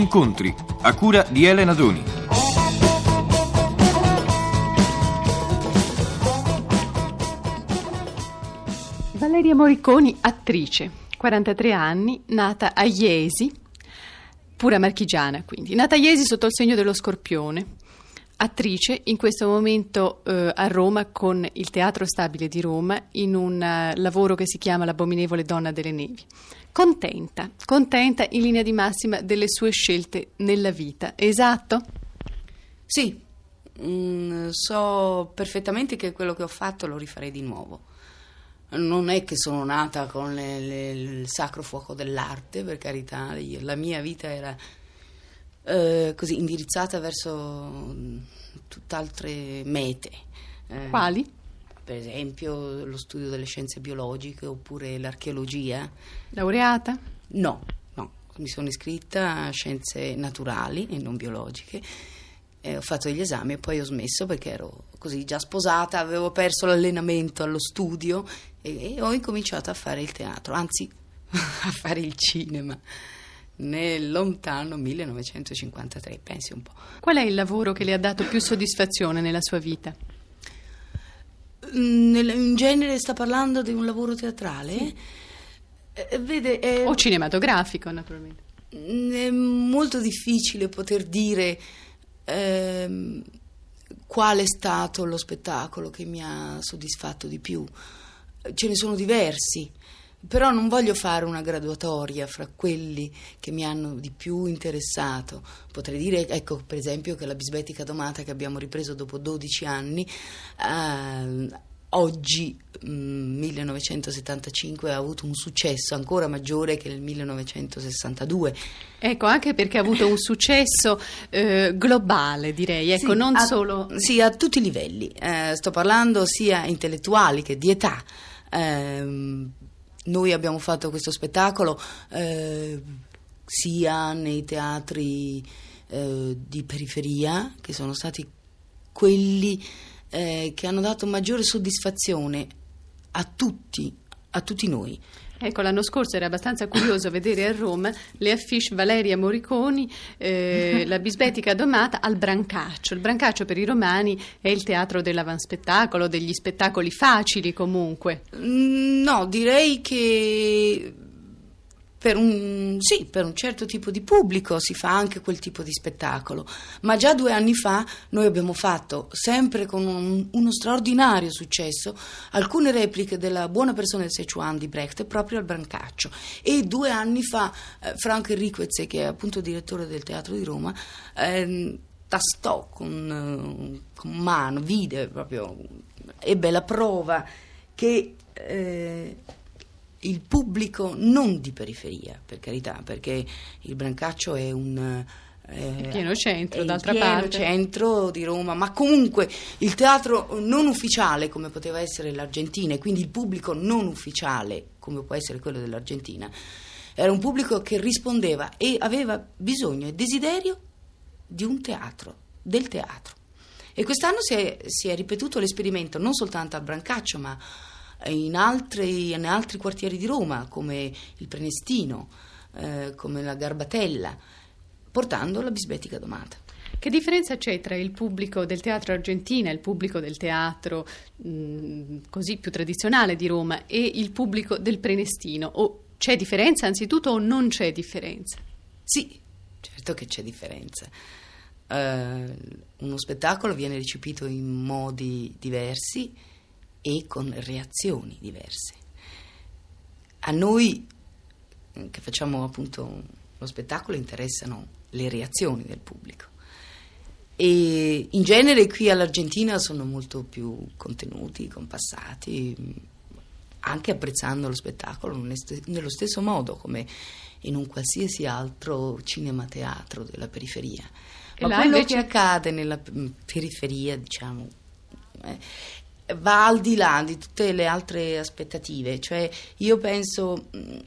Incontri a cura di Elena Doni. Valeria Moriconi, attrice, 43 anni, nata a Iesi, pura marchigiana quindi, nata a Iesi sotto il segno dello scorpione. Attrice in questo momento eh, a Roma con il Teatro Stabile di Roma in un uh, lavoro che si chiama L'abominevole donna delle nevi. Contenta, contenta in linea di massima delle sue scelte nella vita, esatto? Sì, mm, so perfettamente che quello che ho fatto lo rifarei di nuovo. Non è che sono nata con le, le, il sacro fuoco dell'arte, per carità, la mia vita era eh, così indirizzata verso mm, tutt'altre mete. Eh, Quali? Per esempio lo studio delle scienze biologiche oppure l'archeologia. Laureata? No, no, mi sono iscritta a scienze naturali e non biologiche. Eh, ho fatto gli esami e poi ho smesso perché ero così già sposata, avevo perso l'allenamento allo studio e, e ho incominciato a fare il teatro, anzi a fare il cinema nel lontano 1953, pensi un po'. Qual è il lavoro che le ha dato più soddisfazione nella sua vita? Mm, in genere sta parlando di un lavoro teatrale? Sì. Eh, vede, è, o cinematografico, naturalmente. Mm, è molto difficile poter dire eh, qual è stato lo spettacolo che mi ha soddisfatto di più. Ce ne sono diversi. Però non voglio fare una graduatoria fra quelli che mi hanno di più interessato. Potrei dire, ecco, per esempio, che la bisbetica domata che abbiamo ripreso dopo 12 anni, eh, oggi, mh, 1975, ha avuto un successo ancora maggiore che nel 1962. Ecco, anche perché ha avuto un successo eh, globale, direi, ecco, sì, non a, solo... Sì, a tutti i livelli. Eh, sto parlando sia intellettuali che di età. Noi abbiamo fatto questo spettacolo eh, sia nei teatri eh, di periferia, che sono stati quelli eh, che hanno dato maggiore soddisfazione a tutti, a tutti noi. Ecco, l'anno scorso era abbastanza curioso vedere a Roma le affiche Valeria Moriconi, eh, la bisbetica domata al Brancaccio. Il Brancaccio per i romani è il teatro dell'avanspettacolo, degli spettacoli facili comunque. Mm, no, direi che per un, sì, per un certo tipo di pubblico si fa anche quel tipo di spettacolo, ma già due anni fa noi abbiamo fatto, sempre con un, uno straordinario successo, alcune repliche della buona persona del Sichuan di Brecht proprio al Brancaccio. E due anni fa eh, Franco Enriquez, che è appunto direttore del Teatro di Roma, eh, tastò con, eh, con mano, vide proprio, ebbe la prova che... Eh, il pubblico non di periferia, per carità, perché il Brancaccio è un... Eh, pieno centro, d'altra pieno parte. centro di Roma, ma comunque il teatro non ufficiale come poteva essere l'Argentina e quindi il pubblico non ufficiale come può essere quello dell'Argentina, era un pubblico che rispondeva e aveva bisogno e desiderio di un teatro, del teatro. E quest'anno si è, si è ripetuto l'esperimento non soltanto al Brancaccio, ma in altri, in altri quartieri di Roma, come il Prenestino, eh, come la Garbatella, portando la bisbetica domata. Che differenza c'è tra il pubblico del teatro argentina e il pubblico del teatro mh, così più tradizionale di Roma e il pubblico del Prenestino? O c'è differenza anzitutto o non c'è differenza? Sì, certo che c'è differenza. Uh, uno spettacolo viene recepito in modi diversi e con reazioni diverse. A noi che facciamo appunto lo spettacolo interessano le reazioni del pubblico e in genere qui all'Argentina sono molto più contenuti, compassati, anche apprezzando lo spettacolo nello stesso modo come in un qualsiasi altro cinema teatro della periferia. Ma quello invece... che accade nella periferia, diciamo, eh, va al di là di tutte le altre aspettative, cioè io penso mm,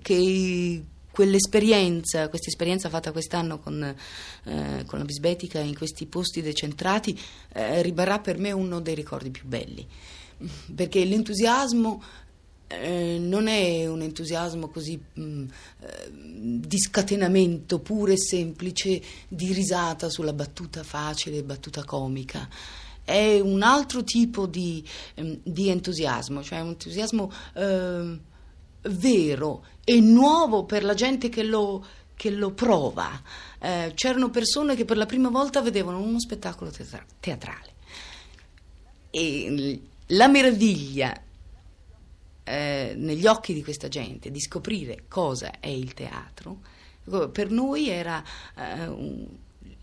che quell'esperienza, questa esperienza fatta quest'anno con, eh, con, la bisbetica in questi posti decentrati eh, rimarrà per me uno dei ricordi più belli, perché l'entusiasmo eh, non è un entusiasmo così mh, mm, eh, di scatenamento puro e semplice, di risata sulla battuta facile, battuta comica. È un altro tipo di, um, di entusiasmo, cioè un entusiasmo uh, vero e nuovo per la gente che lo, che lo prova. Eh, c'erano persone che per la prima volta vedevano uno spettacolo teatra- teatrale. E la meraviglia eh, negli occhi di questa gente di scoprire cosa è il teatro, per noi era eh, un,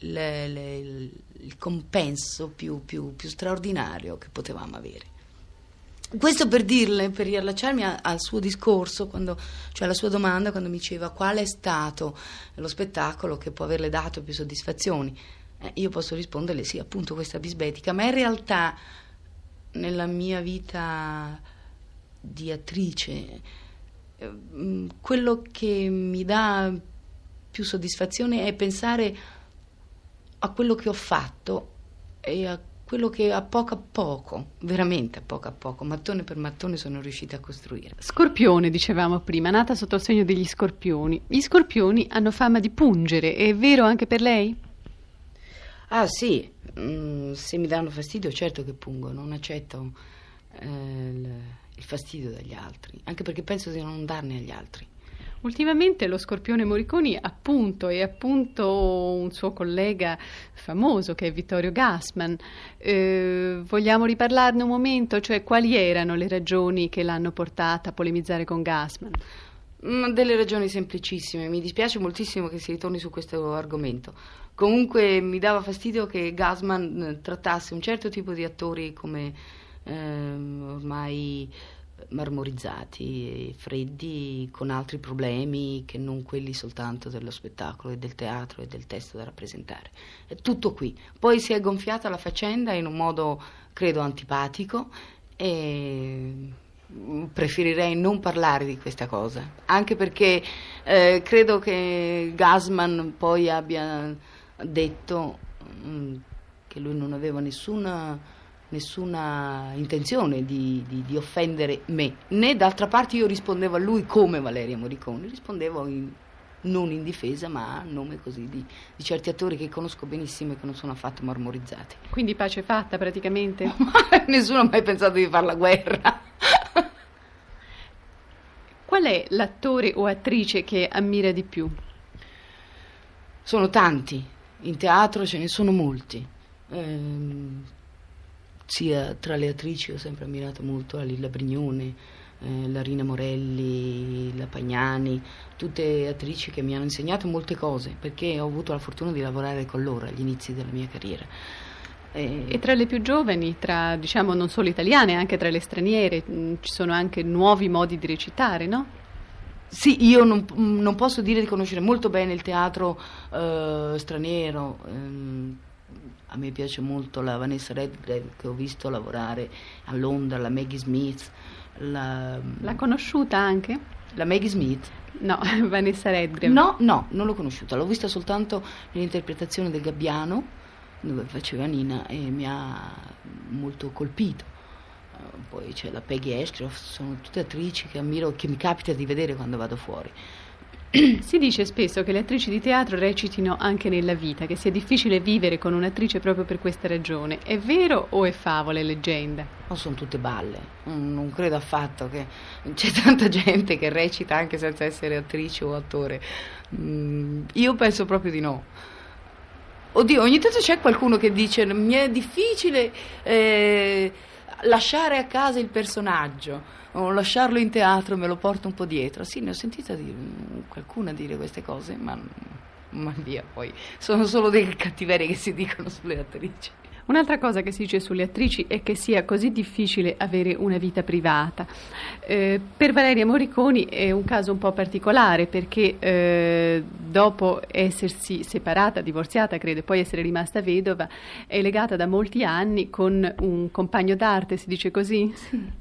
le, le, il compenso più, più, più, straordinario che potevamo avere. Questo per dirle, per riallacciarmi a, al suo discorso, quando, cioè alla sua domanda, quando mi diceva qual è stato lo spettacolo che può averle dato più soddisfazioni. Eh, io posso risponderle sì, appunto questa bisbetica, ma in realtà nella mia vita di attrice, eh, quello che mi dà più soddisfazione è pensare a quello che ho fatto e a quello che a poco a poco, veramente a poco a poco, mattone per mattone sono riuscita a costruire. Scorpione, dicevamo prima, nata sotto il segno degli scorpioni. Gli scorpioni hanno fama di pungere, è vero anche per lei? Ah sì, mm, se mi danno fastidio certo che pungo, non accetto eh, il, fastidio dagli altri, anche perché penso di non darne agli altri. Ultimamente lo Scorpione Morriconi appunto e appunto un suo collega famoso che è Vittorio Gassman. Eh, vogliamo riparlarne un momento, cioè quali erano le ragioni che l'hanno portata a polemizzare con Gassman? Mm, delle ragioni semplicissime, mi dispiace moltissimo che si ritorni su questo argomento. Comunque mi dava fastidio che Gassman eh, trattasse un certo tipo di attori come ehm, ormai marmorizzati e freddi con altri problemi che non quelli soltanto dello spettacolo e del teatro e del testo da rappresentare. È tutto qui. Poi si è gonfiata la faccenda in un modo, credo, antipatico e preferirei non parlare di questa cosa, anche perché eh, credo che Gasman poi abbia detto mh, mm, che lui non aveva nessuna nessuna intenzione di, di, di, offendere me, né d'altra parte io rispondevo a lui come Valeria Morricone, rispondevo in, non in difesa ma a nome così di, di, certi attori che conosco benissimo e che non sono affatto marmorizzati. Quindi pace fatta praticamente? Nessuno ha mai pensato di fare la guerra. Qual è l'attore o attrice che ammira di più? Sono tanti, in teatro ce ne sono molti. Ehm, sia tra le attrici ho sempre ammirato molto la Lilla Brignone, eh, la Rina Morelli, la Pagnani, tutte attrici che mi hanno insegnato molte cose perché ho avuto la fortuna di lavorare con loro agli inizi della mia carriera. E, e tra le più giovani, tra diciamo non solo italiane, anche tra le straniere, mh, mm, ci sono anche nuovi modi di recitare, no? Sì, io non, non, posso dire di conoscere molto bene il teatro eh, straniero. Ehm, a me piace molto la Vanessa Redgrave che ho visto lavorare a Londra, la Maggie Smith. La... L'ha conosciuta anche? La Maggie Smith? No, Vanessa Redgrave. No, no, non l'ho conosciuta, l'ho vista soltanto nell'interpretazione del Gabbiano dove faceva Nina e mi ha molto colpito. Poi c'è la Peggy Ashcroft, sono tutte attrici che ammiro che mi capita di vedere quando vado fuori. Si dice spesso che le attrici di teatro recitino anche nella vita, che sia difficile vivere con un'attrice proprio per questa ragione. È vero o è favola, è leggenda? No, sono tutte balle. Non credo affatto che c'è tanta gente che recita anche senza essere attrice o attore. Mm, io penso proprio di no. Oddio, ogni tanto c'è qualcuno che dice mi è difficile eh, lasciare a casa il personaggio o lasciarlo in teatro me lo porto un po' dietro. Sì, ne ho sentita dire, qualcuna dire queste cose, ma, ma via, poi sono solo dei cattiverie che si dicono sulle attrici. Un'altra cosa che si dice sulle attrici è che sia così difficile avere una vita privata. Eh, per Valeria Morriconi è un caso un po' particolare perché eh, dopo essersi separata, divorziata, credo, e poi essere rimasta vedova, è legata da molti anni con un compagno d'arte, si dice così? Sì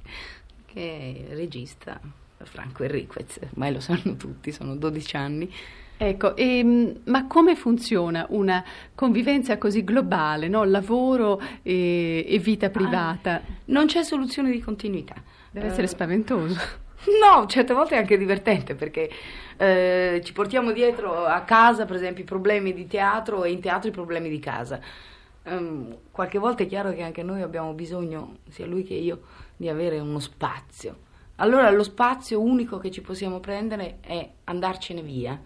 che è regista Franco Enriquez, ormai lo sanno tutti, sono 12 anni. Ecco, e, ehm, ma come funziona una convivenza così globale, no? lavoro e, e vita ah, privata? Ah, non c'è soluzione di continuità. Deve essere uh, spaventoso. No, certe volte è anche divertente perché eh, ci portiamo dietro a casa, per esempio, i problemi di teatro e in teatro i problemi di casa. Um, qualche volta è chiaro che anche noi abbiamo bisogno, sia lui che io, di avere uno spazio. Allora lo spazio unico che ci possiamo prendere è andarcene via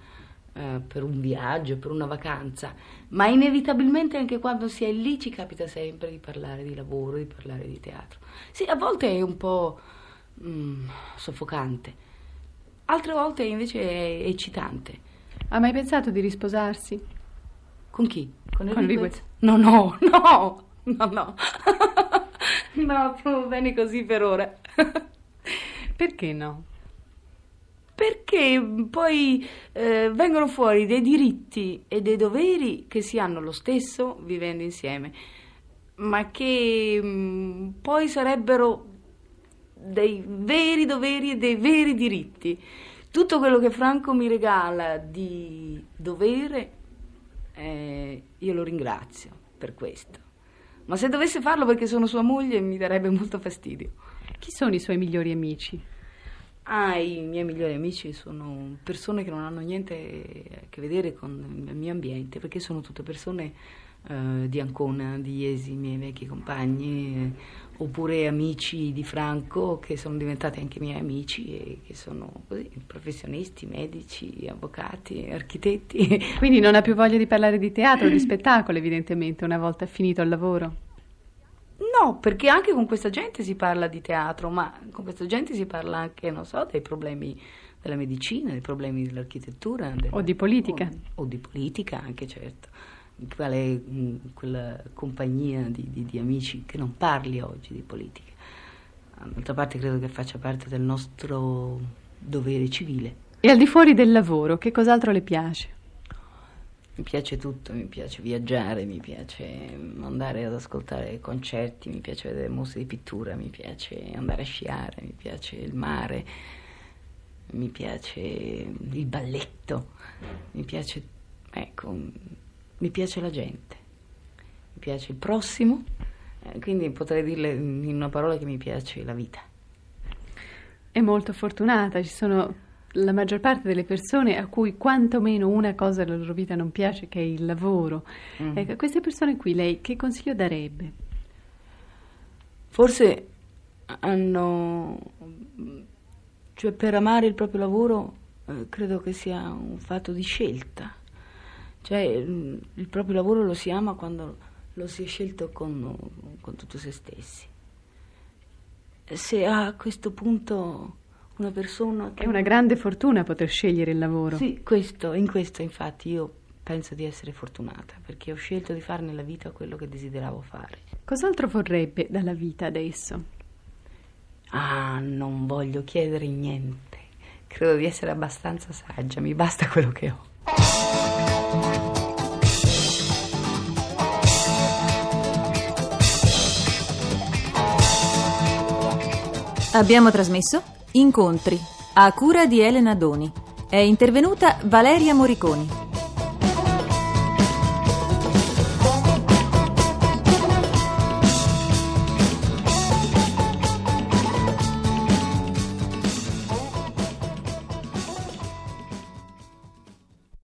eh, per un viaggio, per una vacanza, ma inevitabilmente anche quando si è lì ci capita sempre di parlare di lavoro, di parlare di teatro. Sì, a volte è un po' mm, soffocante, altre volte invece è eccitante. Ha mai pensato di risposarsi? Con chi? Con Enriquez? No, no, no, no, no. no, stiamo bene così per ora. Perché no? Perché poi eh, vengono fuori dei diritti e dei doveri che si hanno lo stesso vivendo insieme, ma che mh, mm, poi sarebbero dei veri doveri e dei veri diritti. Tutto quello che Franco mi regala di dovere, eh, io lo ringrazio per questo. Ma se dovesse farlo perché sono sua moglie mi darebbe molto fastidio. Chi sono i suoi migliori amici? Ah, i miei migliori amici sono persone che non hanno niente a che vedere con il mio ambiente, perché sono tutte persone eh, di Ancona, di Iesi, i miei vecchi compagni, eh, oppure amici di Franco che sono diventati anche miei amici e che sono così, professionisti, medici, avvocati, architetti. Quindi non ha più voglia di parlare di teatro, di spettacolo, evidentemente, una volta finito il lavoro? No, perché anche con questa gente si parla di teatro, ma con questa gente si parla anche, non so, dei problemi della medicina, dei problemi dell'architettura. Della, o di politica. O, o, di politica anche, certo. Quale, quella compagnia di, di, di amici che non parli oggi di politica. D'altra parte credo che faccia parte del nostro dovere civile. E al di fuori del lavoro, che cos'altro le piace? Mi piace tutto, mi piace viaggiare, mi piace andare ad ascoltare concerti, mi piace vedere mostre di pittura, mi piace andare a sciare, mi piace il mare, mi piace il balletto, mi piace, ecco, mi piace la gente, mi piace il prossimo, eh, quindi potrei dirle in una parola che mi piace la vita. È molto fortunata, ci sono la maggior parte delle persone a cui quantomeno una cosa della loro vita non piace, che è il lavoro. Mm. Ecco, a queste persone qui lei che consiglio darebbe? Forse hanno... cioè per amare il proprio lavoro eh, credo che sia un fatto di scelta. Cioè il, il proprio lavoro lo si ama quando lo si è scelto con, con tutto se stessi. Se a questo punto una persona che... È una grande fortuna poter scegliere il lavoro. Sì, questo, in questo infatti io penso di essere fortunata, perché ho scelto di fare nella vita quello che desideravo fare. Cos'altro vorrebbe dalla vita adesso? Ah, non voglio chiedere niente. Credo di essere abbastanza saggia, mi basta quello che ho. Abbiamo trasmesso Incontri, a cura di Elena Doni. È intervenuta Valeria Moriconi.